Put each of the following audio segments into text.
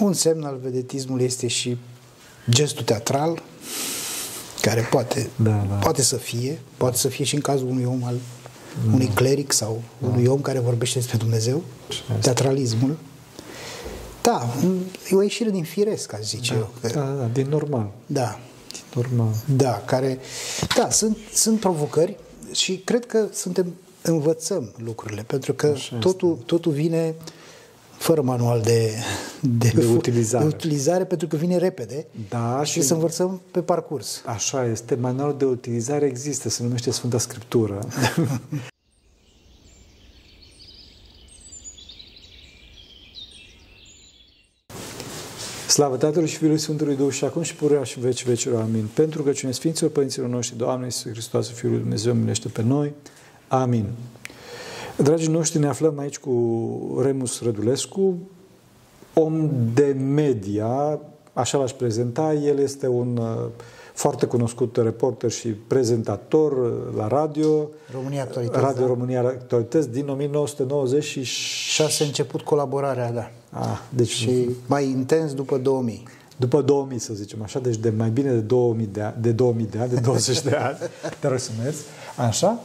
Un semn al vedetismului este și gestul teatral, care poate, Da, da. poate să fie, poate să fie și în cazul unui om al unui cleric sau unui om care vorbește despre Dumnezeu, Așa este. teatralismul. Da, e o ieșire din firesc, aș zice eu. Da, că- da, da, din normal. da. Din normal. Da, care, da, sunt, sunt provocări și cred că suntem, învățăm lucrurile, pentru că Așa totul, totul vine fără manual de, de, De utilizare. de utilizare, pentru că vine repede Da, și și- să învățăm pe parcurs. Așa este, manualul de utilizare există, se numește Sfânta Scriptură. Slavă Tatălui și Fiului Sfântului Duh și acum și purea și în veci vecilor. Amin. Pentru că cine Sfinților Părinților noștri, Doamne Iisus Hristos, Fiul lui Dumnezeu, milește pe noi. Amin. Dragii noștri, ne aflăm aici cu Remus Rădulescu, om de media, așa l-aș prezenta, el este un uh, foarte cunoscut reporter și prezentator uh, la radio, România Actualități, Radio da. România Actualități din 1996. Și a început colaborarea, da. Ah, deci Și mai intens după 2000. după 2000, să zicem așa, deci de mai bine de 2000 de ani, de, 2000 de, ani, de 20 de ani, te rog să mergi, așa.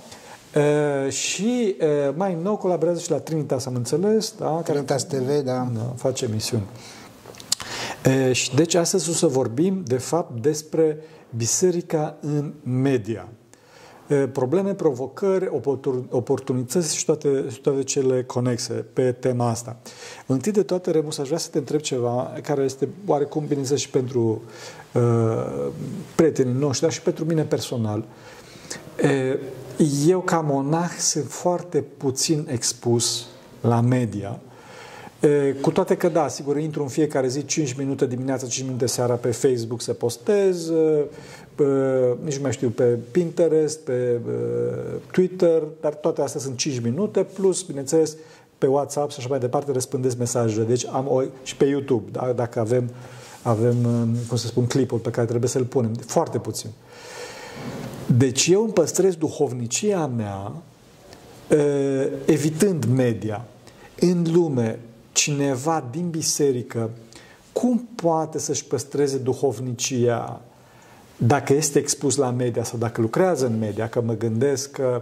Uh, și uh, mai nou colaborează și la Trinitas, am înțeles, da? Care Trinitas TV, da. da, face emisiuni. E, și deci astăzi o să vorbim, de fapt, despre biserica în media. E, probleme, provocări, oportun- oportunități și toate, și toate cele conexe pe tema asta. Întâi de toate, Remus, aș vrea să te întreb ceva care este oarecum, bineînțeles, și pentru uh, prietenii noștri, dar și pentru mine personal. E, eu, ca monah, sunt foarte puțin expus la media, E, Cu toate că, da, sigur, intru în fiecare zi 5 minute dimineața, 5 minute seara pe Facebook să postez, e, pe, nici nu mai știu, pe Pinterest, pe e, Twitter, dar toate astea sunt 5 minute, plus, bineînțeles, pe WhatsApp și așa mai departe răspândesc mesajele. Deci am o, și pe YouTube, da, dacă avem, avem, e, cum să spun, clipul pe care trebuie să-l punem. Foarte puțin. Deci eu îmi păstrez duhovnicia mea eh, evitând media. În lume, cineva din biserică, cum poate să-și păstreze duhovnicia dacă este expus la media sau dacă lucrează în media? Că mă gândesc că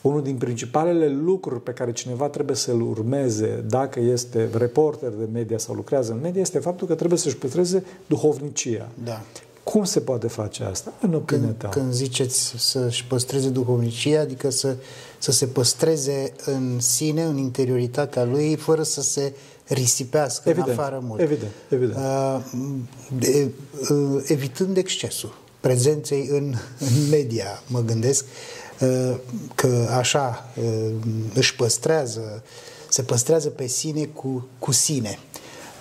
unul din principalele lucruri pe care cineva trebuie să-l urmeze dacă este reporter de media sau lucrează în media este faptul că trebuie să-și păstreze duhovnicia. Da. Cum se poate face asta? În opinia Când, ta. când ziceți să-și păstreze duhovnicia, adică să, să se păstreze în sine, în interioritatea lui, fără să se risipească Evident, în afară mult. evident, evident. Uh, de, uh, evitând excesul prezenței în, în media, mă gândesc, uh, că așa uh, își păstrează, se păstrează pe sine cu, cu sine.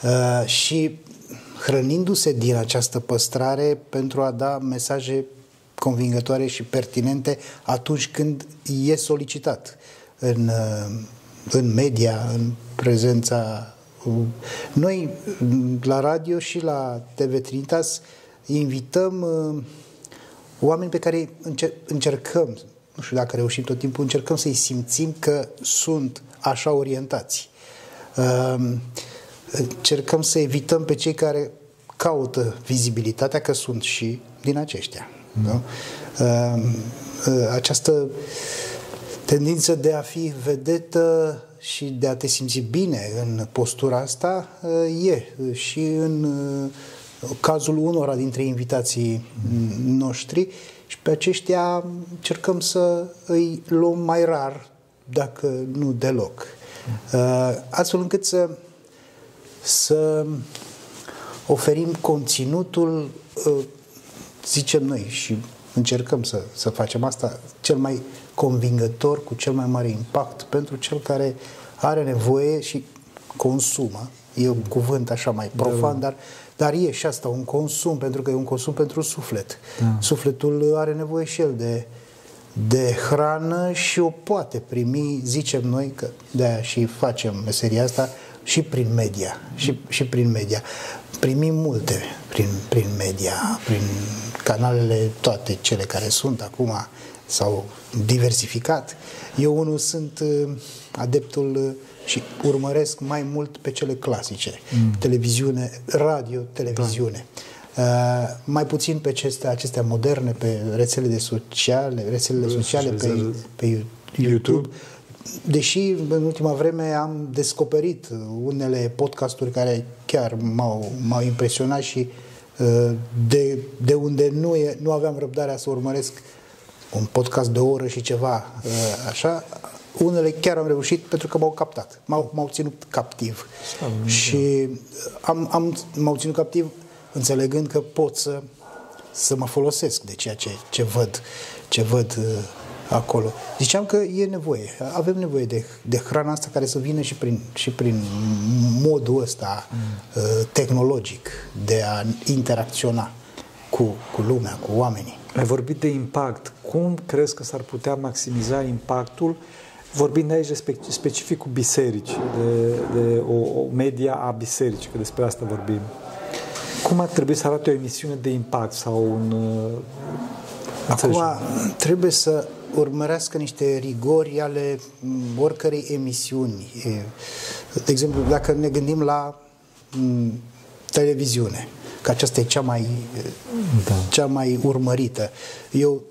Uh, și hrănindu-se din această păstrare pentru a da mesaje convingătoare și pertinente atunci când e solicitat în, uh, în media, în prezența. uh, Noi, la radio și la TV Trinitas, invităm uh, oameni pe care încer- încercăm, nu știu dacă reușim tot timpul, încercăm să-i simțim că sunt așa orientați. Uh, Încercăm să evităm pe cei care caută vizibilitatea, că sunt și din aceștia. Mm. Nu? Uh, uh, Această tendință de a fi vedetă și de a te simți bine în postura asta uh, e și în uh, cazul unora dintre invitații noștri și pe aceștia încercăm să îi luăm mai rar, dacă nu deloc. Uh, Astfel încât să să oferim conținutul, uh, zicem noi și încercăm să, să facem asta, cel mai convingător, cu cel mai mare impact pentru cel care are nevoie și consumă. E un cuvânt așa mai profan, dar, dar e și asta un consum, pentru că e un consum pentru suflet. Da. Sufletul are nevoie și el de, de hrană și o poate primi, zicem noi, că de-aia și facem meseria asta, și prin media. Și, și prin media. Primim multe prin, prin media, prin canalele toate cele care sunt acum sau diversificat. Eu unul sunt uh, adeptul uh, și urmăresc mai mult pe cele clasice. Mm. Televiziune, radio, televiziune. Da. Uh, mai puțin pe acestea, acestea moderne, pe rețelele sociale, rețelele sociale, pe, pe YouTube. YouTube. Deși în ultima vreme am descoperit unele podcasturi care chiar m-au, m-au impresionat și uh, de, de unde nu, e, nu aveam răbdarea să urmăresc un podcast de o oră și ceva, uh, așa, unele chiar am reușit pentru că m-au captat, m-au, m-au ținut captiv. Am, și am, am, m-au ținut captiv înțelegând că pot să, să mă folosesc de ceea ce, ce văd, ce văd uh, acolo. Ziceam că e nevoie, avem nevoie de, de hrana asta care să vină și prin, și prin modul ăsta mm. uh, tehnologic de a interacționa cu, cu lumea, cu oamenii. Ai vorbit de impact. Cum crezi că s-ar putea maximiza impactul vorbind aici specific cu biserici, de, de o, o media a bisericii, că despre asta vorbim. Cum ar trebui să arate o emisiune de impact sau un... Uh, Acum trebuie să urmărească niște rigori ale oricărei emisiuni. De exemplu, dacă ne gândim la televiziune, că aceasta e cea mai, da. cea mai urmărită. Eu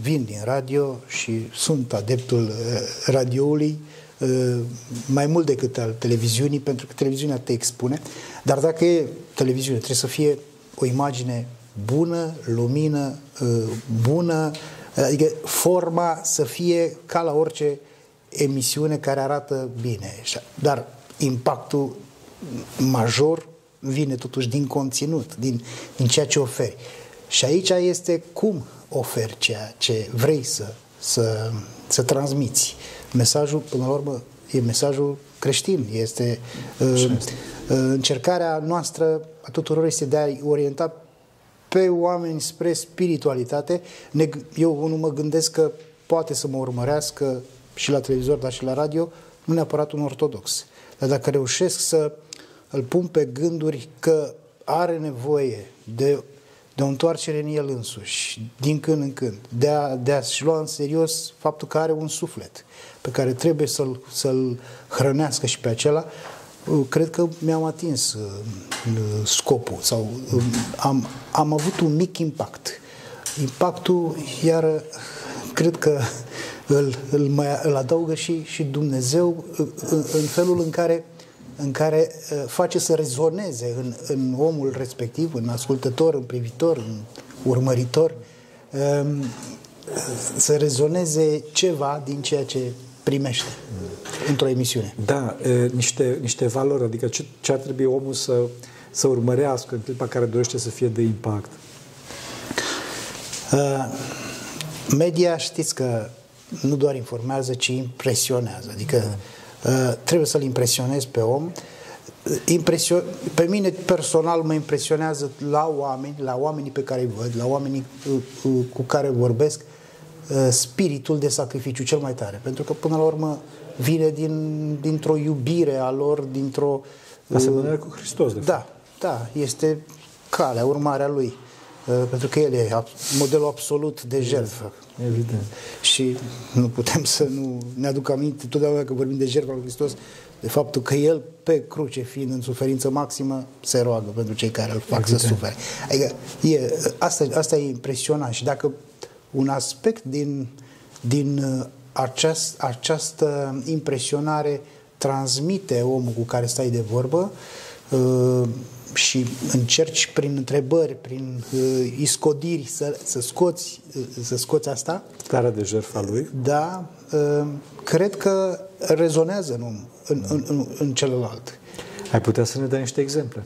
vin din radio și sunt adeptul uh, radioului uh, mai mult decât al televiziunii, pentru că televiziunea te expune, dar dacă e televiziune, trebuie să fie o imagine bună, lumină, uh, bună, adică forma să fie ca la orice emisiune care arată bine. Dar impactul major vine totuși din conținut, din, din ceea ce oferi. Și aici este cum oferi ceea ce vrei să, să, să transmiți. Mesajul, până la urmă, e mesajul creștin. Este uh, uh, încercarea noastră a tuturor este de a orienta pe oameni spre spiritualitate. Ne, eu nu mă gândesc că poate să mă urmărească și la televizor, dar și la radio, nu neapărat un ortodox. Dar dacă reușesc să îl pun pe gânduri că are nevoie de de o întoarcere în el însuși, din când în când, de, a, de a-și lua în serios faptul că are un suflet pe care trebuie să-l, să-l hrănească și pe acela, uh, cred că mi-am atins uh, scopul sau uh, am, am avut un mic impact. Impactul, iar cred că îl, îl, mai, îl adaugă și, și Dumnezeu în, în felul în care în care uh, face să rezoneze în, în omul respectiv, în ascultător, în privitor, în urmăritor, um, să rezoneze ceva din ceea ce primește într-o emisiune. Da, niște, niște valori, adică ce, ce ar trebui omul să, să urmărească în clipa care dorește să fie de impact? Uh, media știți că nu doar informează, ci impresionează. Adică da Uh, trebuie să-l impresionez pe om. Impresio- pe mine personal mă impresionează la oameni, la oamenii pe care îi văd, la oamenii uh, uh, cu care vorbesc, spiritul de sacrificiu cel mai tare. Pentru că, până la urmă, vine din, dintr-o iubire a lor, dintr-o... Asemănare cu Hristos, de fapt. Da, da, este calea, urmarea Lui. Pentru că El e modelul absolut de jertfă. Evident. Și nu putem să nu ne aduc aminte totdeauna că vorbim de jertfa lui Hristos, de faptul că El pe cruce, fiind în suferință maximă, se roagă pentru cei care îl fac Evident. să sufere. Adică e, asta, asta e impresionant și dacă un aspect din, din uh, aceast, această impresionare transmite omul cu care stai de vorbă, uh, și încerci prin întrebări, prin uh, iscodiri să, să, scoți, uh, să scoți asta. Starea de jertfa lui. Da, uh, cred că rezonează în, în, în, în, în celălalt. Ai putea să ne dai niște exemple?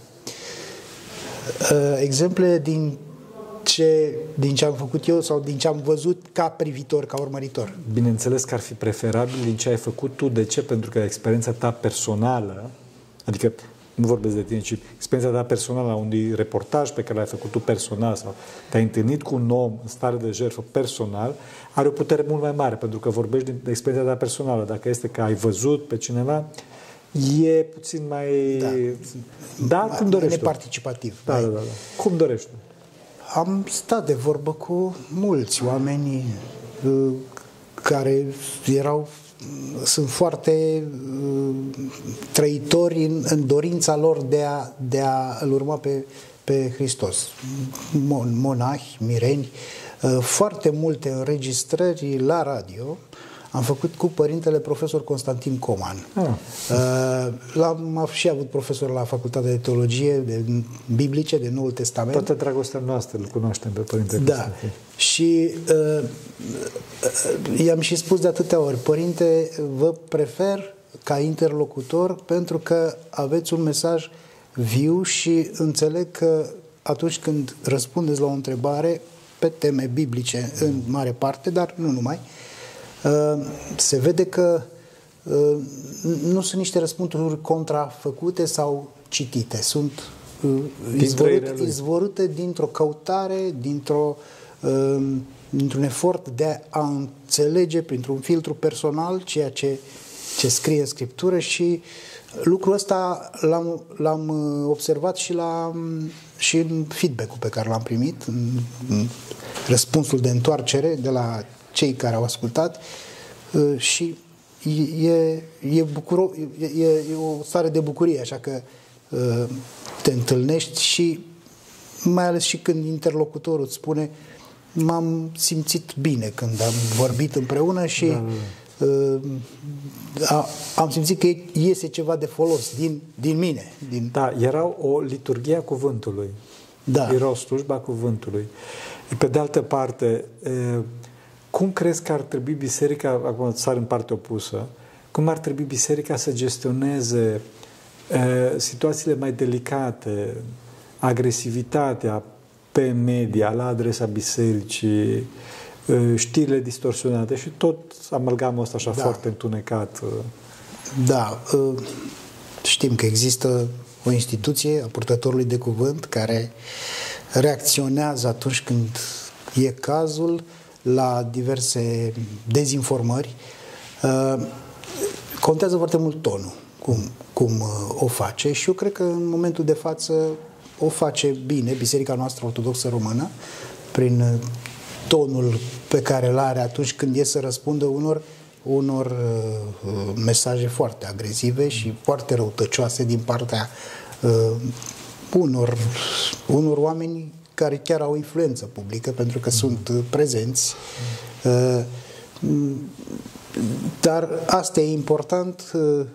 Uh, exemple din ce, din ce am făcut eu sau din ce am văzut ca privitor, ca urmăritor. Bineînțeles că ar fi preferabil din ce ai făcut tu. De ce? Pentru că experiența ta personală, adică nu vorbesc de tine, ci experiența ta personală, unui reportaj pe care l-ai făcut tu personal sau te-ai întâlnit cu un om în stare de jertfă personal, are o putere mult mai mare, pentru că vorbești de experiența ta personală. Dacă este că ai văzut pe cineva, e puțin mai... Da, da cum dorești Neparticipativ. Da, da, da, da. Cum dorești Am stat de vorbă cu mulți oameni care erau sunt foarte uh, trăitori în, în dorința lor de a, de a îl urma pe, pe Hristos. Mon, monahi, mireni, uh, foarte multe înregistrări la radio am făcut cu părintele profesor Constantin Coman. Ah. Uh, l-am și avut profesor la Facultatea de Teologie, de Biblice, de Noul Testament. Toată dragostea noastră îl cunoaștem pe părintele Da. Constantin. Și uh, uh, i-am și spus de atâtea ori, părinte, vă prefer ca interlocutor pentru că aveți un mesaj viu și înțeleg că atunci când răspundeți la o întrebare pe teme biblice în mare parte, dar nu numai, uh, Uh, se vede că uh, nu sunt niște răspunsuri contrafăcute sau citite, sunt uh, izvorâte, izvorâte dintr-o căutare, dintr-o, dintr-un efort de a înțelege printr-un filtru personal ceea ce, ce scrie în Scriptură și lucrul ăsta l-am, l-am observat și, la, și în feedback-ul pe care l-am primit, în, în răspunsul de întoarcere de la cei care au ascultat uh, și e, e, bucuro, e, e o stare de bucurie, așa că uh, te întâlnești și mai ales și când interlocutorul îți spune m-am simțit bine când am vorbit împreună și da, da. Uh, a, am simțit că iese ceva de folos din, din mine. Din... Da, era o liturghie a cuvântului. Da. Era o slujba cuvântului. Pe de altă parte, cum crezi că ar trebui biserica, acum sar în partea opusă, cum ar trebui biserica să gestioneze e, situațiile mai delicate, agresivitatea pe media la adresa bisericii, e, știrile distorsionate și tot amalgamul ăsta așa da. foarte întunecat. Da, știm că există o instituție a purtătorului de cuvânt care reacționează atunci când e cazul la diverse dezinformări. Uh, contează foarte mult tonul, cum, cum uh, o face și eu cred că în momentul de față o face bine Biserica noastră ortodoxă română prin uh, tonul pe care îl are atunci când e să răspundă unor unor uh, mesaje foarte agresive și foarte răutăcioase din partea uh, unor, unor oameni care chiar au influență publică, pentru că sunt uh, prezenți. Uh, dar asta e important, uh,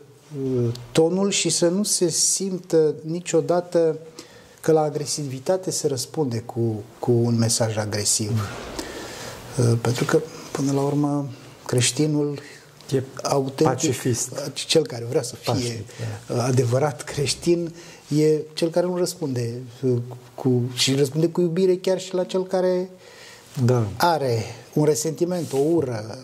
tonul și să nu se simtă niciodată că la agresivitate se răspunde cu, cu un mesaj agresiv. Pentru că, până la urmă, creștinul e autentic, pacifist. cel care vrea să fie Pacific, da. adevărat creștin, e cel care nu răspunde cu, și răspunde cu iubire chiar și la cel care da. are un resentiment, o ură.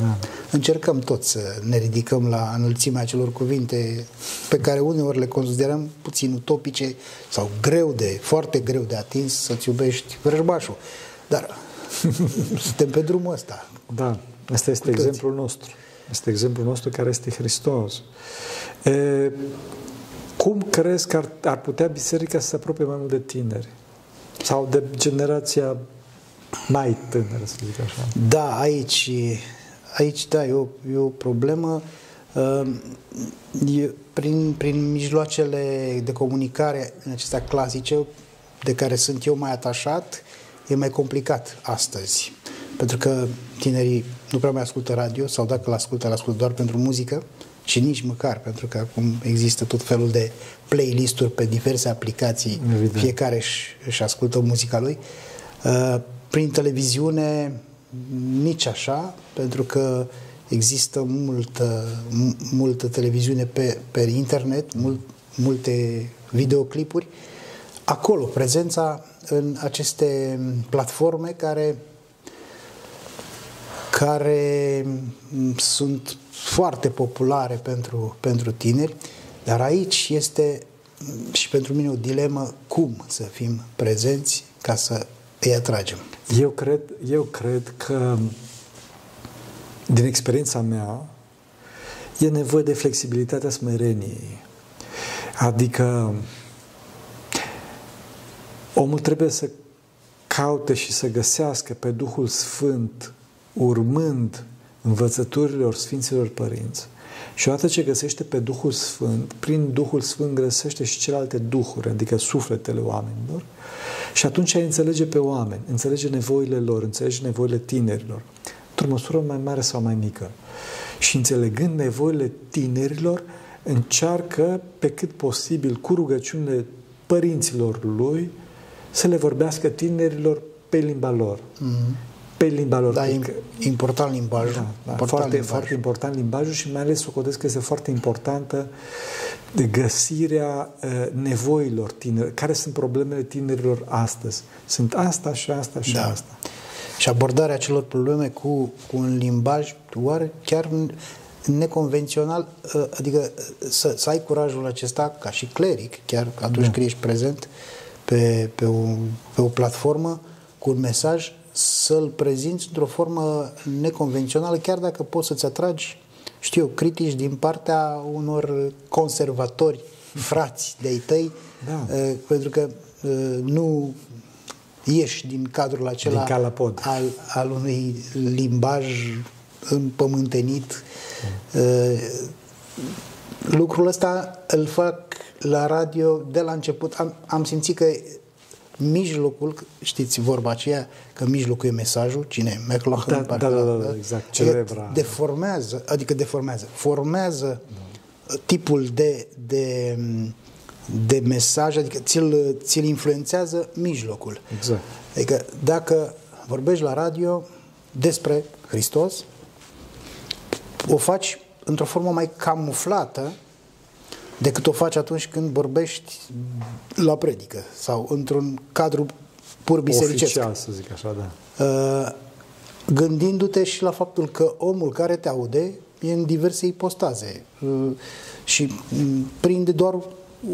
Da. Încercăm toți să ne ridicăm la înălțimea acelor cuvinte pe care uneori le considerăm puțin utopice sau greu de, foarte greu de atins să-ți iubești vrăjmașul. Dar suntem pe drumul ăsta. Da, asta este exemplul nostru. Este exemplul nostru care este Hristos. E, cum crezi că ar, ar putea biserica să se apropie mai mult de tineri? Sau de generația mai tânără, să zic așa? Da, aici, aici da, e o, e o problemă. Ehm, e, prin, prin mijloacele de comunicare acestea clasice, de care sunt eu mai atașat, e mai complicat astăzi. Pentru că tinerii nu prea mai ascultă radio sau dacă l-ascultă, l-ascultă doar pentru muzică și nici măcar, pentru că acum există tot felul de playlisturi pe diverse aplicații, Evident. fiecare își, își ascultă muzica lui. Uh, prin televiziune, nici așa, pentru că există multă, multă televiziune pe, pe internet, mult, multe videoclipuri. Acolo, prezența în aceste platforme care care sunt foarte populare pentru, pentru tineri, dar aici este și pentru mine o dilemă cum să fim prezenți ca să îi atragem. Eu cred, eu cred că din experiența mea e nevoie de flexibilitatea smereniei. Adică omul trebuie să caute și să găsească pe Duhul Sfânt urmând învățăturilor Sfinților Părinți, și odată ce găsește pe Duhul Sfânt, prin Duhul Sfânt găsește și celelalte duhuri, adică sufletele oamenilor, și atunci ai înțelege pe oameni, înțelege nevoile lor, înțelege nevoile tinerilor, într-o măsură mai mare sau mai mică. Și înțelegând nevoile tinerilor, încearcă pe cât posibil cu rugăciunile părinților lui să le vorbească tinerilor pe limba lor. Mm-hmm pe limba lor. Da, e important limbajul. Da, da, important foarte, limbajul. foarte important limbajul și mai ales socotesc că este foarte importantă de găsirea uh, nevoilor tineri. Care sunt problemele tinerilor astăzi? Sunt asta și asta și da. asta. Și abordarea acelor probleme cu, cu un limbaj oare chiar neconvențional, uh, adică uh, să, să ai curajul acesta ca și cleric, chiar atunci da. când ești prezent pe, pe, o, pe o platformă cu un mesaj să-l prezinți într-o formă neconvențională, chiar dacă poți să-ți atragi, știu eu, critici din partea unor conservatori, frați de-ai tăi, da. uh, pentru că uh, nu ieși din cadrul acela din al, al unui limbaj împământenit. Da. Uh, lucrul ăsta îl fac la radio de la început. Am, am simțit că mijlocul, știți vorba aceea, că mijlocul e mesajul, cine e? McLaughlin, da, da, da, da, da, exact, celebra. Deformează, adică deformează, formează da. tipul de, de, de mesaj, adică ți-l, ți-l influențează mijlocul. Exact. Adică dacă vorbești la radio despre Hristos, o faci într-o formă mai camuflată decât o faci atunci când vorbești la predică sau într-un cadru pur bisericesc. Oficial, să zic așa, da. Uh, gândindu-te și la faptul că omul care te aude e în diverse ipostaze uh, și mm, prinde doar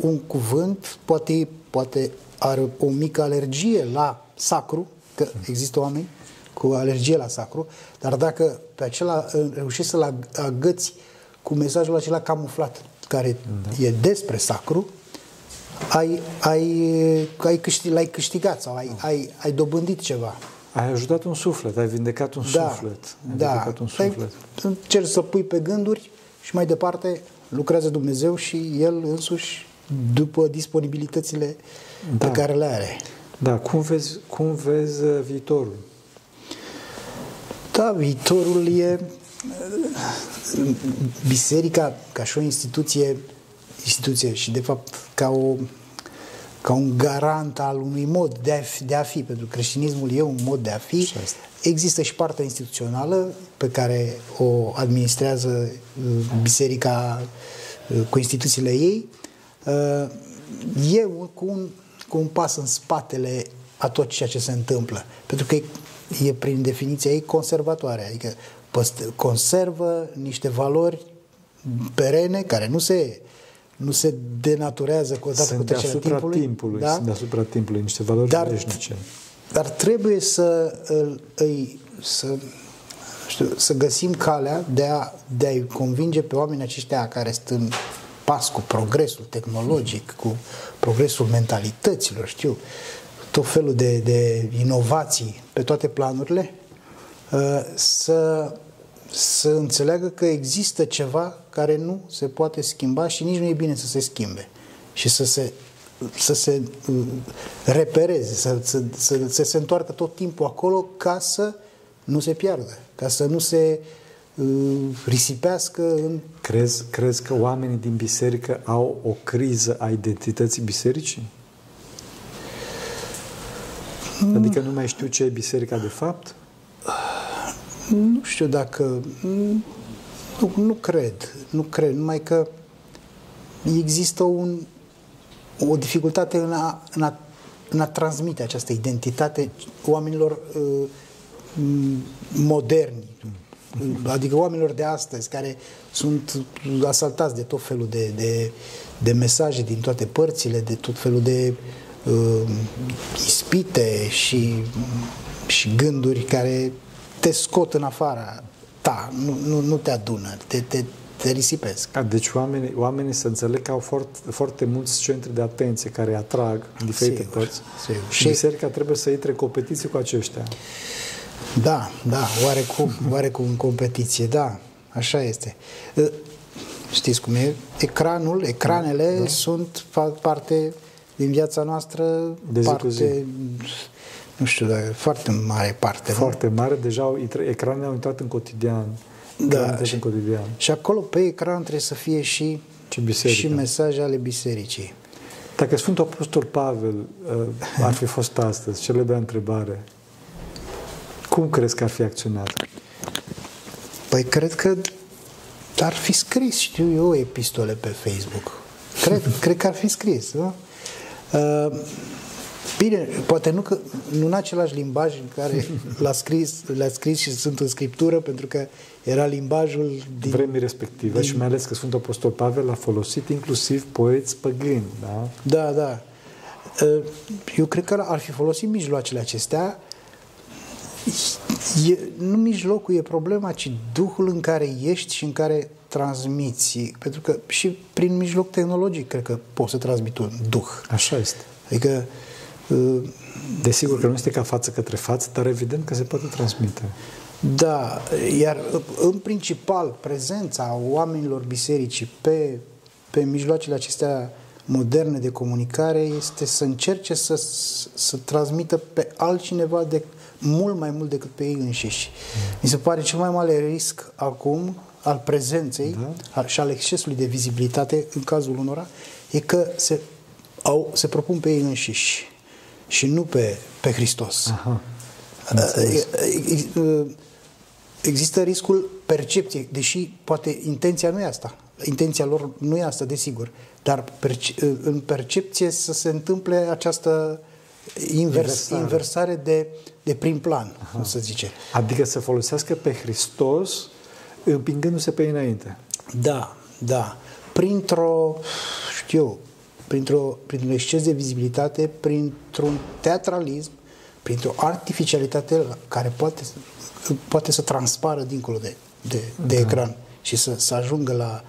un cuvânt, poate, poate are o mică alergie la sacru, că există oameni cu alergie la sacru, dar dacă pe acela uh, reușești să-l agăți cu mesajul acela camuflat, care da. e despre sacru, ai, ai, ai câștig, l-ai câștigat sau ai, ai, ai dobândit ceva. Ai ajutat un suflet, ai vindecat un da, suflet. Ai da, vindecat un suflet. Ai, încerci să pui pe gânduri și mai departe lucrează Dumnezeu și El însuși după disponibilitățile da. pe care le are. Da, cum vezi, cum vezi uh, viitorul? Da, viitorul e biserica ca și o instituție, instituție și de fapt ca, o, ca un garant al unui mod de a, fi, de a fi, pentru că creștinismul e un mod de a fi, există și partea instituțională pe care o administrează uh, biserica uh, cu instituțiile ei, uh, e cu un, cu un pas în spatele a tot ceea ce se întâmplă. Pentru că e, e prin definiția ei conservatoare, adică conservă niște valori perene care nu se nu se denaturează cu odată sunt cu trecerea timpului. timpului da? Sunt deasupra timpului, niște valori dar, veșnice. Dar trebuie să îi, să, știu, să găsim calea de a, de a-i convinge pe oamenii aceștia care sunt în pas cu progresul tehnologic, cu progresul mentalităților, știu, tot felul de, de inovații pe toate planurile, Uh, să, să înțeleagă că există ceva care nu se poate schimba și nici nu e bine să se schimbe și să se, să se uh, repereze, să, să, să, să se întoarcă tot timpul acolo ca să nu se piardă, ca să nu se uh, risipească în... Crezi, crezi că oamenii din biserică au o criză a identității bisericii? Mm. Adică nu mai știu ce e biserica de fapt? Nu știu dacă... Nu, nu cred. Nu cred. Numai că există un, o dificultate în a, în, a, în a transmite această identitate oamenilor uh, moderni, adică oamenilor de astăzi, care sunt asaltați de tot felul de, de, de mesaje din toate părțile, de tot felul de uh, ispite și, și gânduri care te scot în afara ta, nu, nu, nu te adună, te, te, te risipesc. A, deci oamenii, oamenii să înțeleg că au foarte, foarte mulți centri de atenție care atrag în diferite sigur, părți. Sigur. Și biserica trebuie să intre în competiție cu aceștia. Da, da, oarecum, oarecum în competiție, da, așa este. Știți cum e? Ecranul, ecranele da. sunt parte din viața noastră, de zi parte, cu zi. Nu știu, dar foarte mare parte. Foarte nu? mare, deja au, ecranele au intrat în cotidian. Da, și, în cotidian. și acolo pe ecran trebuie să fie și, și mesaje ale bisericii. Dacă Sfântul Apostol Pavel uh, ar fi fost astăzi, cele de întrebare, cum crezi că ar fi acționat? Păi cred că ar fi scris, știu eu, epistole pe Facebook. Cred, cred că ar fi scris, nu? Uh, bine, poate nu, că, nu în același limbaj în care l-a scris, l-a scris și sunt în scriptură, pentru că era limbajul din... Vremii respective din... și mai ales că Sfântul Apostol Pavel a folosit inclusiv poeți păgâni, da? Da, da. Uh, eu cred că ar fi folosit mijloacele acestea E, nu mijlocul e problema, ci duhul în care ești și în care transmiți. Pentru că și prin mijloc tehnologic cred că poți să transmit un duh. Așa este. Adică uh, Desigur că nu este ca față către față, dar evident că se poate transmite. Da, iar în principal prezența oamenilor bisericii pe, pe mijloacele acestea moderne de comunicare este să încerce să, să transmită pe altcineva de, mult mai mult decât pe ei înșiși. Mi se pare cel mai mare risc acum al prezenței da. și al excesului de vizibilitate în cazul unora e că se, au, se propun pe ei înșiși și nu pe, pe Hristos. Aha. Există riscul percepției, deși poate intenția nu e asta. Intenția lor nu e asta, desigur. Dar în percepție să se întâmple această invers, inversare, inversare de, de prim plan, Aha. cum să zice. Adică să folosească pe Hristos împingându-se pe înainte. Da, da. Printr-o, știu eu, printr-o, printr-un exces de vizibilitate, printr-un teatralism, printr-o artificialitate care poate, poate să transpară dincolo de, de, de da. ecran și să, să ajungă la,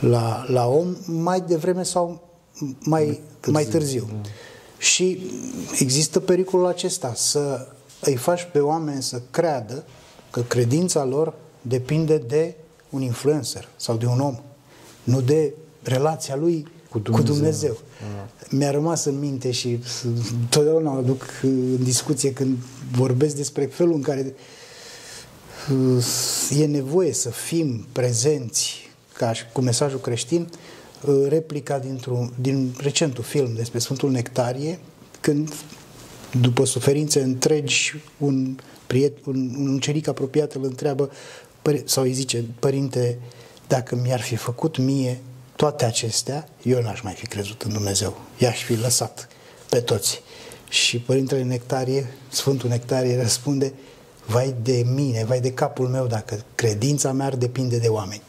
la, la om mai devreme sau mai, târziu. Mai târziu. Da. Și există pericolul acesta, să îi faci pe oameni să creadă că credința lor depinde de un influencer sau de un om, nu de relația lui cu Dumnezeu. Cu Dumnezeu. Ah. Mi-a rămas în minte și totdeauna o aduc în discuție când vorbesc despre felul în care uh, e nevoie să fim prezenți ca și cu mesajul creștin Uh, replica dintr-un, din recentul film despre Sfântul Nectarie, când, după suferințe întregi, un, priet, un, un ucenic apropiat îl întreabă sau îi zice, părinte, dacă mi-ar fi făcut mie toate acestea, eu n-aș mai fi crezut în Dumnezeu. I-aș fi lăsat pe toți. Și Părintele Nectarie, Sfântul Nectarie răspunde, vai de mine, vai de capul meu dacă credința mea ar depinde de oameni.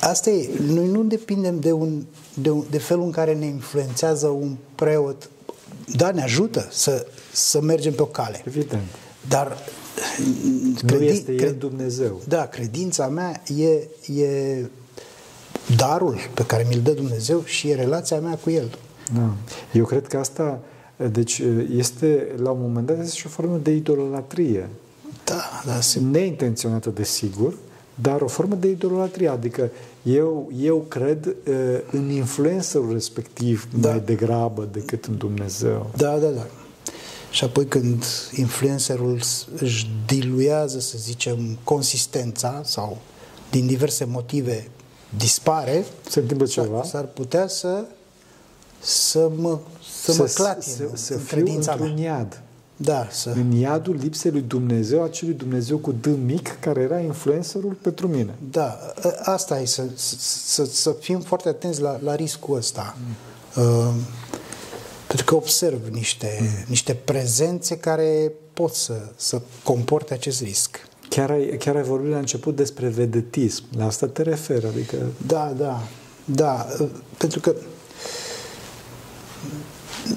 Asta e, noi nu depindem de, un, de, un, de felul în care ne influențează un preot. Da, ne ajută să, să mergem pe o cale. Evident. Dar nu este el Dumnezeu. Da, credința mea e, e darul pe care mi-l dă Dumnezeu și e relația mea cu El. Da. Eu cred că asta, deci este la un moment dat este și o formă de idolatrie. Da, da. Se... Neintenționată, desigur, dar o formă de idolatrie, adică eu, eu cred uh, în influencerul respectiv da. mai degrabă decât în Dumnezeu. Da, da, da. Și apoi când influencerul își diluează, să zicem, consistența sau din diverse motive dispare, se întâmplă ceva. S-ar putea să să mă, să, să mă clatie să, să fiu credința mea. iad. Da, să... În iadul lipsei lui Dumnezeu, acelui Dumnezeu cu D mic, care era influencerul pentru mine. Da, ă, asta e, să, să, să fim foarte atenți la, la riscul ăsta. Mm. Uh, pentru că observ niște, mm. niște prezențe care pot să, să comporte acest risc. Chiar ai, chiar ai vorbit la început despre vedetism. La asta te referi, adică... Da, da, da, ă, pentru că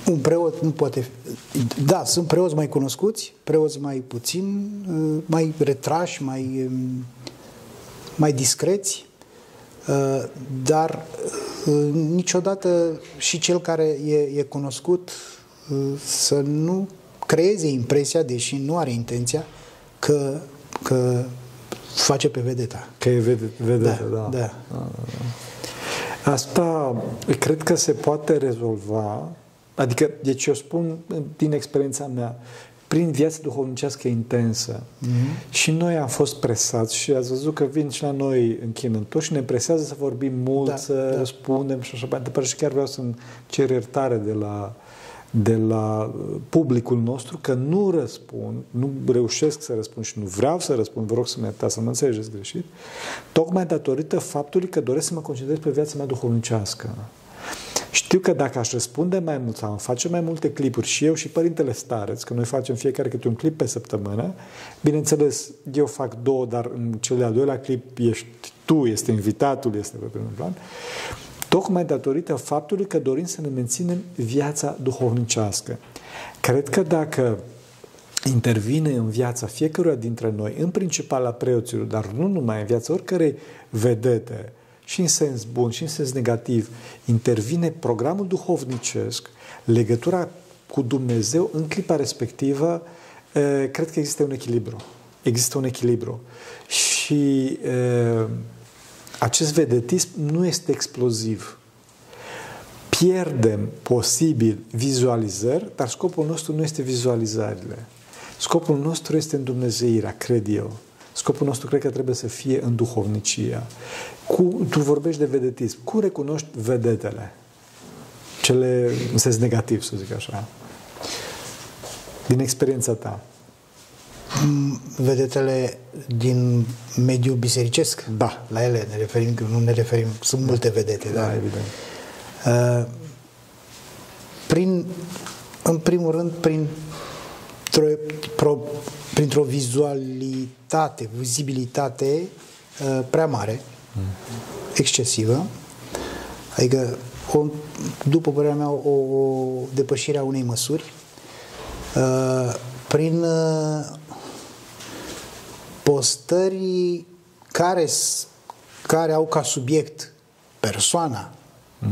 un preot nu poate... Da, sunt preoți mai cunoscuți, preoți mai puțin, uh, mai retrași, mai, um, mai discreți, uh, dar uh, niciodată și cel care e, e cunoscut să nu creeze impresia, deși nu are intenția, că, că face pe vedeta. Că e vedeta, da. da. da. da, da. Asta cred că se poate rezolva, adică, deci eu spun din experiența mea, prin viața duhovnicească intensă. Mm-hmm. Și noi am fost presați și ați văzut că vin și la noi în chinători și ne presează să vorbim mult, da, să da. răspundem și așa mai departe. Și chiar vreau să-mi cer iertare de la, de la publicul nostru că nu răspund, nu reușesc să răspund și nu vreau să răspund, vă rog să-mi iertați, să mă înțelegeți greșit, tocmai datorită faptului că doresc să mă concentrez pe viața mea duhovnicească. Știu că dacă aș răspunde mai mult sau am face mai multe clipuri și eu și Părintele Stareț, că noi facem fiecare câte un clip pe săptămână, bineînțeles, eu fac două, dar în cel de-al doilea clip ești tu, este invitatul, este pe primul plan, tocmai datorită faptului că dorim să ne menținem viața duhovnicească. Cred că dacă intervine în viața fiecăruia dintre noi, în principal a preoților, dar nu numai în viața oricărei vedete, și în sens bun și în sens negativ, intervine programul duhovnicesc, legătura cu Dumnezeu în clipa respectivă, cred că există un echilibru. Există un echilibru. Și acest vedetism nu este exploziv. Pierdem posibil vizualizări, dar scopul nostru nu este vizualizările. Scopul nostru este în Dumnezeirea, cred eu. Scopul nostru cred că trebuie să fie în duhovnicia. Cu, tu vorbești de vedetism. Cum recunoști vedetele? Cele în sens negativ, să zic așa. Din experiența ta. Mm, vedetele din mediul bisericesc? Da. La ele ne referim, că nu ne referim, sunt da. multe vedete. Da, da. evident. Uh, prin, în primul rând, prin pro, printr-o vizualitate, vizibilitate uh, prea mare, mm. excesivă, adică, o, după părerea mea, o, o depășire a unei măsuri, uh, prin uh, postări care, care au ca subiect persoana mm.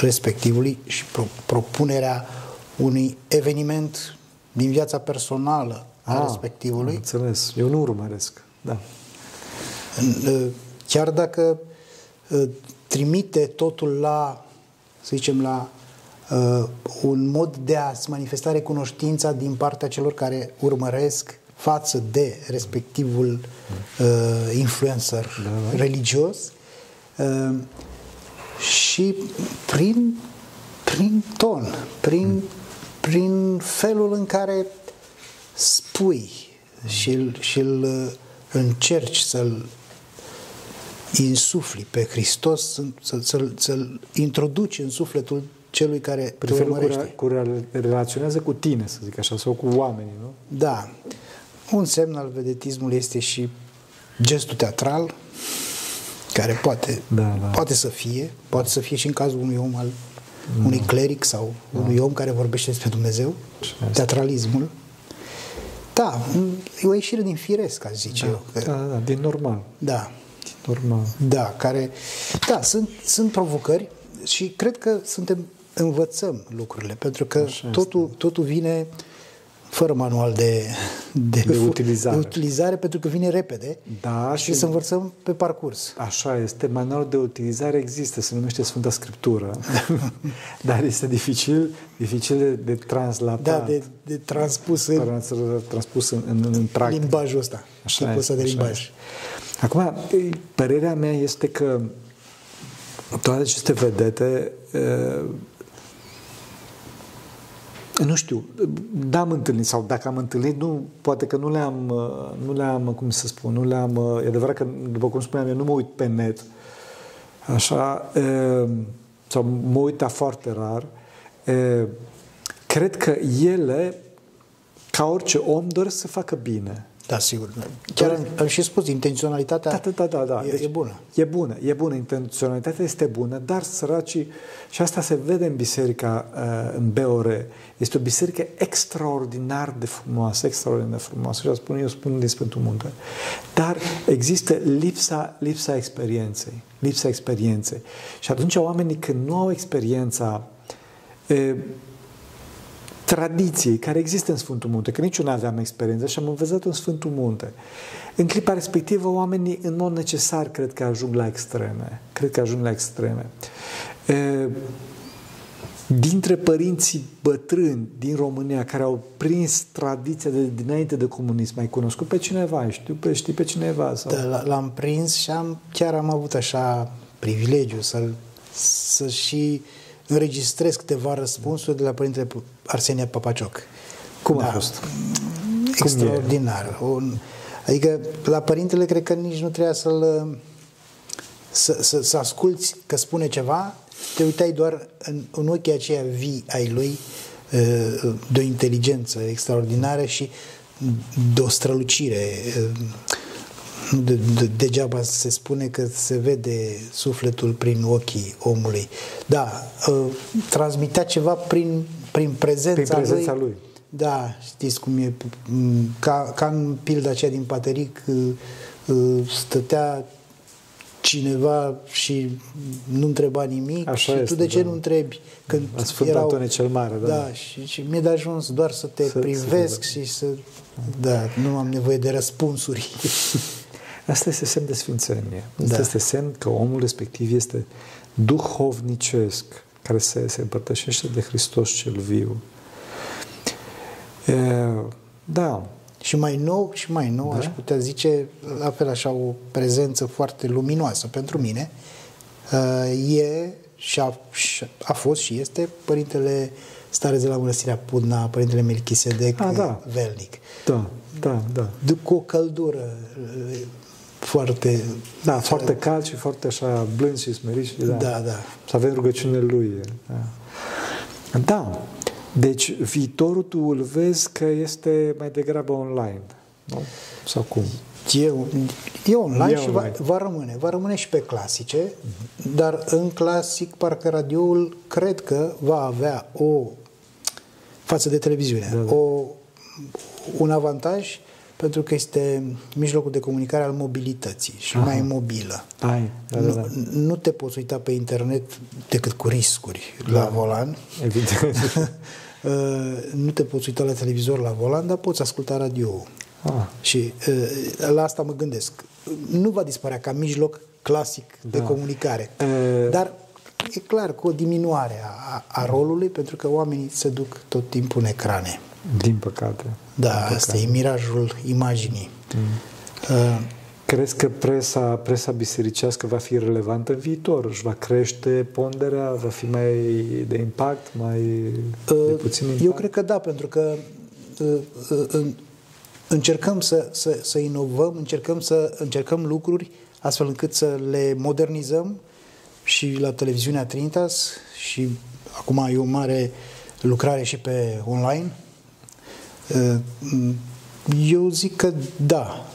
respectivului și pro, propunerea unui eveniment din viața personală a ah, respectivului. Înțeles. Eu nu urmăresc. Da. Chiar dacă trimite totul la, să zicem, la uh, un mod de a-ți manifesta recunoștința din partea celor care urmăresc față de respectivul uh, influencer da, da. religios uh, și prin, prin ton, prin, mm. prin felul în care spui și îl, și îl încerci să-l insufli pe Hristos, să, să, să-l introduci în sufletul celui care Prin te urmărește. Cu, cu relaționează cu tine, să zic așa, sau cu oamenii, nu? Da. Un semn al vedetismului este și gestul teatral, care poate, da, da. poate să fie, poate să fie și în cazul unui om al unui cleric sau da. unui om care vorbește despre Dumnezeu, teatralismul. Da, e o ieșire din firesc, aș zice da, eu. Că... Da, da, din normal. Da. Din normal. Da, care... Da, sunt, sunt provocări și cred că suntem învățăm lucrurile, pentru că totul, totul vine fără manual de, de, de, utilizare. de utilizare, pentru că vine repede da, și, și să învățăm pe parcurs. Așa este. Manualul de utilizare există, se numește Sfânta Scriptură, dar este dificil, dificil de, de translatat. Da, de, de transpus în, transpus în, în, în practic. limbajul ăsta, așa tipul ăsta de limbaj. Acum, părerea mea este că toate aceste vedete nu știu, da am întâlnit sau dacă am întâlnit, nu, poate că nu le-am, nu le-am, cum să spun, nu le-am, e adevărat că, după cum spuneam, eu nu mă uit pe net, așa, sau mă uit foarte rar, cred că ele, ca orice om, doresc să facă bine. Da, sigur. Chiar am, am și spus, intenționalitatea da, da, da, da, da. E, deci, e bună. E bună, e bună, intenționalitatea este bună, dar săracii, și asta se vede în biserica, uh, în BOR, este o biserică extraordinar de frumoasă, extraordinar de frumoasă, și spun, eu spun din Sfântul Munte. Dar există lipsa, lipsa experienței, lipsa experienței. Și atunci oamenii când nu au experiența, tradiției care există în Sfântul Munte, că nici eu nu aveam experiență și am învățat în Sfântul Munte. În clipa respectivă, oamenii, în mod necesar, cred că ajung la extreme. Cred că ajung la extreme. Dintre părinții bătrâni din România care au prins tradiția de dinainte de comunism, ai cunoscut pe cineva? Știu pe, știi pe cineva? Sau? Da, l-am prins și am, chiar am avut așa privilegiu să, să și înregistrez câteva răspunsuri de la Părintele Arsenia Papacioc. Cum da, a fost? Extraordinar. Un, adică la Părintele cred că nici nu trebuia să-l să, să, să asculți că spune ceva, te uitai doar în, în ochii aceia vii ai lui uh, de o inteligență extraordinară și de o strălucire. Uh, de, de, degeaba se spune că se vede sufletul prin ochii omului. Da, uh, transmitea ceva prin, prin prezența, prin prezența lui. lui. Da, știți cum e, ca, ca în pilda aceea din Pateric, stătea cineva și nu întreba nimic Așa și este, tu de ce da. nu întrebi? Când La Sfântul erau, Antonie cel Mare, da. Da, și, și mi-e de ajuns doar să te să, privesc să, și să... Da, nu am nevoie de răspunsuri. Asta este semn de sfințenie. Asta da. este semn că omul respectiv este duhovnicesc, care se, se împărtășește de Hristos cel viu. E, da, și mai nou și mai nou, da? aș putea zice, la fel așa, o prezență foarte luminoasă pentru mine, uh, e și a, a fost și este Părintele Stare de la Mănăstirea Pudna, Părintele Melchisedec a, da. Velnic. Da, da, da. Cu o căldură uh, foarte... Da, foarte cald și foarte așa blând și smerit. Și, da, da, da. Să avem rugăciunile lui. Da. da. Deci viitorul tu îl vezi că este mai degrabă online, nu? Sau cum? E, e online e și online. Va, va rămâne. Va rămâne și pe clasice, uh-huh. dar în clasic parcă radioul cred că va avea o față de televiziune, da, da. O, un avantaj pentru că este mijlocul de comunicare al mobilității și Aha. mai mobilă. Ai, da, da, da. Nu, nu te poți uita pe internet decât cu riscuri da. la volan. Evident. Uh, nu te poți uita la televizor la volan, dar poți asculta radio. Ah. Și uh, la asta mă gândesc. Nu va dispărea ca mijloc clasic de da. comunicare, uh. dar e clar cu o diminuare a, a rolului, pentru că oamenii se duc tot timpul în ecrane. Din păcate. Da, Din păcate. asta e mirajul imaginii. Mm. Uh, Crezi că presa, presa bisericească va fi relevantă în viitor? Își va crește ponderea? Va fi mai de impact? Mai de uh, puțin impact? Eu cred că da, pentru că uh, uh, încercăm să, să, să inovăm, încercăm să încercăm lucruri astfel încât să le modernizăm și la televiziunea Trinitas și acum e o mare lucrare și pe online. Eu zic că da,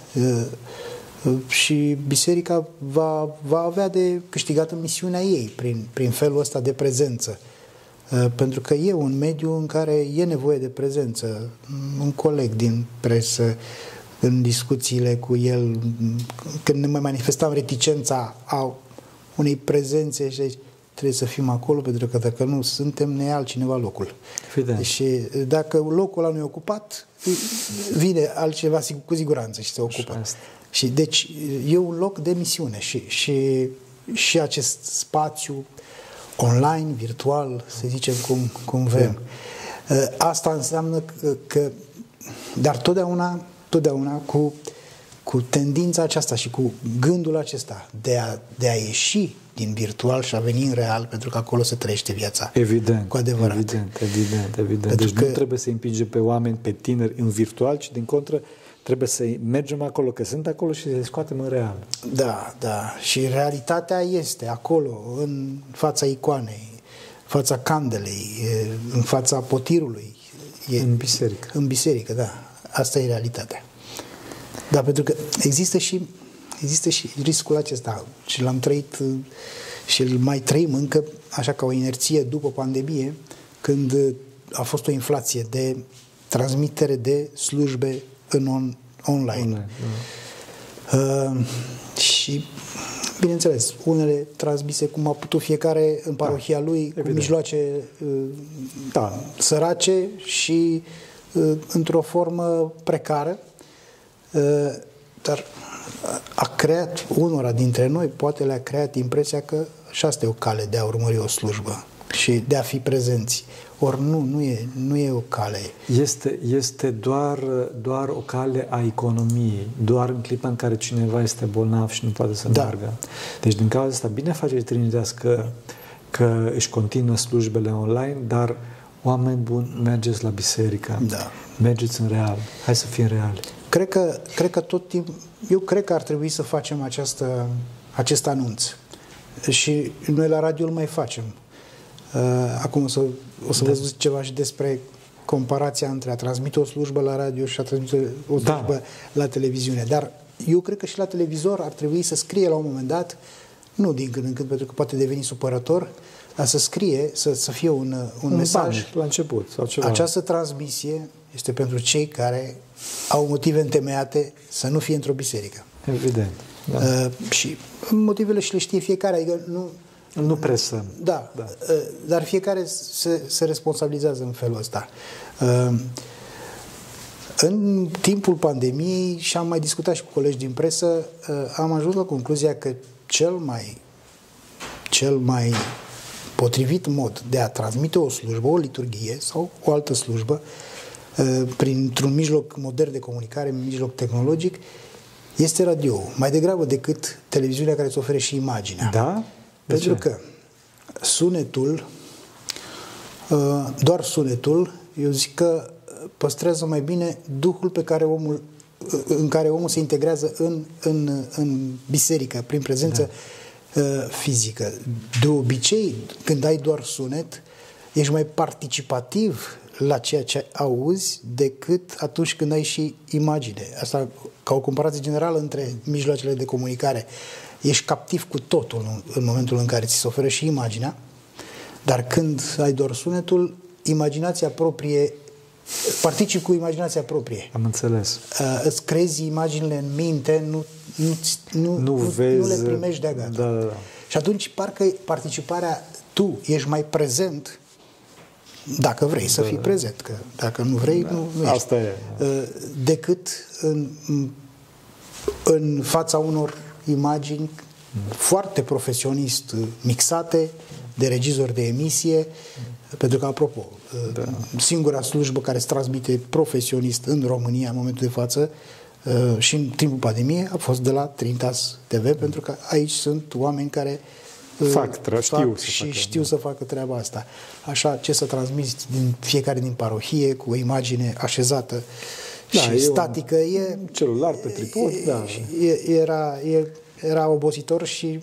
și biserica va, va avea de câștigat în misiunea ei prin, prin felul ăsta de prezență. Uh, pentru că e un mediu în care e nevoie de prezență. Un coleg din presă, în discuțiile cu el, când ne mai manifestam reticența a unei prezențe și trebuie să fim acolo, pentru că dacă nu suntem, ne altcineva locul. Evident. Și dacă locul ăla nu e ocupat, vine altceva cu siguranță și se ocupă. Și deci e un loc de misiune și, și, și acest spațiu online, virtual, să zicem cum, cum vrem. Da. Asta înseamnă că, că dar totdeauna, totdeauna cu, cu tendința aceasta și cu gândul acesta de a, de a ieși din virtual și a veni în real, pentru că acolo se trăiește viața. Evident. Cu adevărat. Evident, evident, evident. Pentru deci că... nu trebuie să împingem pe oameni, pe tineri în virtual, ci din contră Trebuie să mergem acolo, că sunt acolo și să-i scoatem în real. Da, da. Și realitatea este acolo, în fața icoanei, fața candelei, în fața potirului. E, în biserică. În biserică, da. Asta e realitatea. Da, pentru că există și, există și riscul acesta și l-am trăit și îl mai trăim încă așa ca o inerție după pandemie, când a fost o inflație de transmitere de slujbe în on, online. online da. uh, și bineînțeles, unele transmise cum a putut fiecare în parohia da, lui, evident. cu mijloace uh, da. sărace și uh, într-o formă precară, uh, dar a creat unora dintre noi, poate le-a creat impresia că și asta e o cale de a urmări o slujbă și de a fi prezenți. Ori nu, nu e, nu e o cale. Este, este doar, doar o cale a economiei, doar în clipa în care cineva este bolnav și nu poate să da. meargă. Deci din cauza asta, bine face Trinitatea că, că își continuă slujbele online, dar oameni buni, mergeți la biserică, da. mergeți în real, hai să fim reali. Cred că, cred că tot timp, eu cred că ar trebui să facem această, acest anunț. Și noi la radio îl mai facem. Uh, acum o să, o să da. vă zic ceva și despre comparația între a transmite o slujbă la radio și a transmite o da. slujbă da. la televiziune. Dar eu cred că și la televizor ar trebui să scrie la un moment dat, nu din când în când, pentru că poate deveni supărător, dar să scrie, să, să fie un, un, un mesaj. Ban, la început sau ceva. Această transmisie este pentru cei care au motive întemeiate să nu fie într-o biserică. Evident. Da. Uh, și motivele și le știe fiecare, adică nu... Nu presăm. Da, da. Uh, dar fiecare se, se responsabilizează în felul ăsta. Uh, în timpul pandemiei, și am mai discutat și cu colegi din presă, uh, am ajuns la concluzia că cel mai, cel mai potrivit mod de a transmite o slujbă, o liturghie sau o altă slujbă, uh, printr-un mijloc modern de comunicare, un mijloc tehnologic, este radio, mai degrabă decât televiziunea care îți ofere și imaginea. Da? De Pentru ce? că sunetul, uh, doar sunetul, eu zic că păstrează mai bine duhul pe care omul, uh, în care omul se integrează în, în, în biserică, prin prezență da. Uh, fizică. De obicei, când ai doar sunet, ești mai participativ la ceea ce auzi decât atunci când ai și imagine. Asta ca o comparație generală între mijloacele de comunicare. Ești captiv cu totul în momentul în care ți se oferă și imaginea, dar când ai doar sunetul, imaginația proprie participi cu imaginația proprie. Am înțeles. Uh, îți crezi imaginile în minte, nu, nu, nu, nu, vezi, nu le primești de gata. Da, da, da. Și atunci parcă participarea, tu ești mai prezent dacă vrei să fii prezent, că dacă nu vrei, da. nu, nu Asta ești. e. Uh, decât în, în fața unor imagini mm. foarte profesionist mixate de regizori de emisie, mm. pentru că, apropo, uh, da. singura slujbă care se transmite profesionist în România în momentul de față uh, și în timpul pandemiei a fost de la Trintas TV, mm. pentru că aici sunt oameni care fac, tra- știu și să facă, știu da. să facă treaba asta. Așa, ce să transmiți din fiecare din parohie cu o imagine așezată da, și e statică e... Celular pe tripod, e, da. E, era, e, era obositor și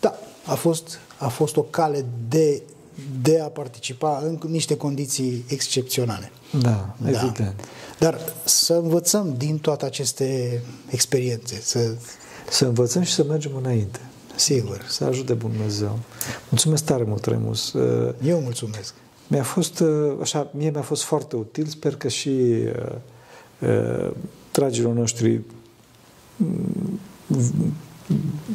da, a fost, a fost o cale de, de a participa în niște condiții excepționale. Da, da, evident. Dar să învățăm din toate aceste experiențe. Să, să învățăm și să mergem înainte. Sigur. Să ajute Dumnezeu. Mulțumesc tare mult, Remus. Uh, Eu mulțumesc. Mi-a fost, uh, așa, mie mi-a fost foarte util, sper că și uh, uh, dragilor noștri mm,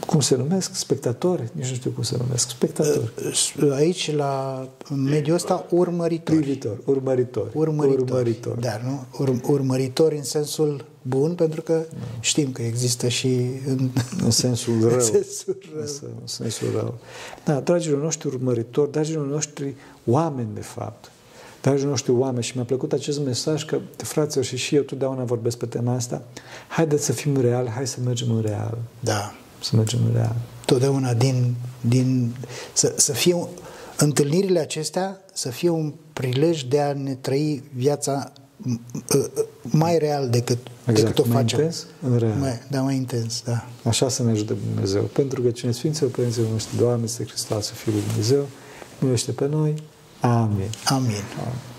cum se numesc? Spectatori? Nici nu știu cum se numesc. Spectatori. Aici, la mediul ăsta, urmăritori. Privitor, urmăritori. Urmăritori. urmăritori. Da, nu? Ur- urmăritori în sensul bun, pentru că da. știm că există și în, în sensul rău. în sensul rău. În sensul rău. Da, dragilor noștri urmăritori, dragilor noștri oameni, de fapt, dragii noștri oameni, și mi-a plăcut acest mesaj că, fraților, și și eu totdeauna vorbesc pe tema asta, haideți să fim reali, hai să mergem în real. Da. Să mergem în real. Totdeauna din, din să, să fie întâlnirile acestea să fie un prilej de a ne trăi viața mai real decât, exact, decât o mai facem. Intens, în real. Mai, da, mai intens, da. Așa să ne ajute Dumnezeu. Pentru că cine Sfinților Părinților noștri, Doamne, este Hristos, Fiul lui Dumnezeu, miluiește pe noi. Amin. Amin. Amin.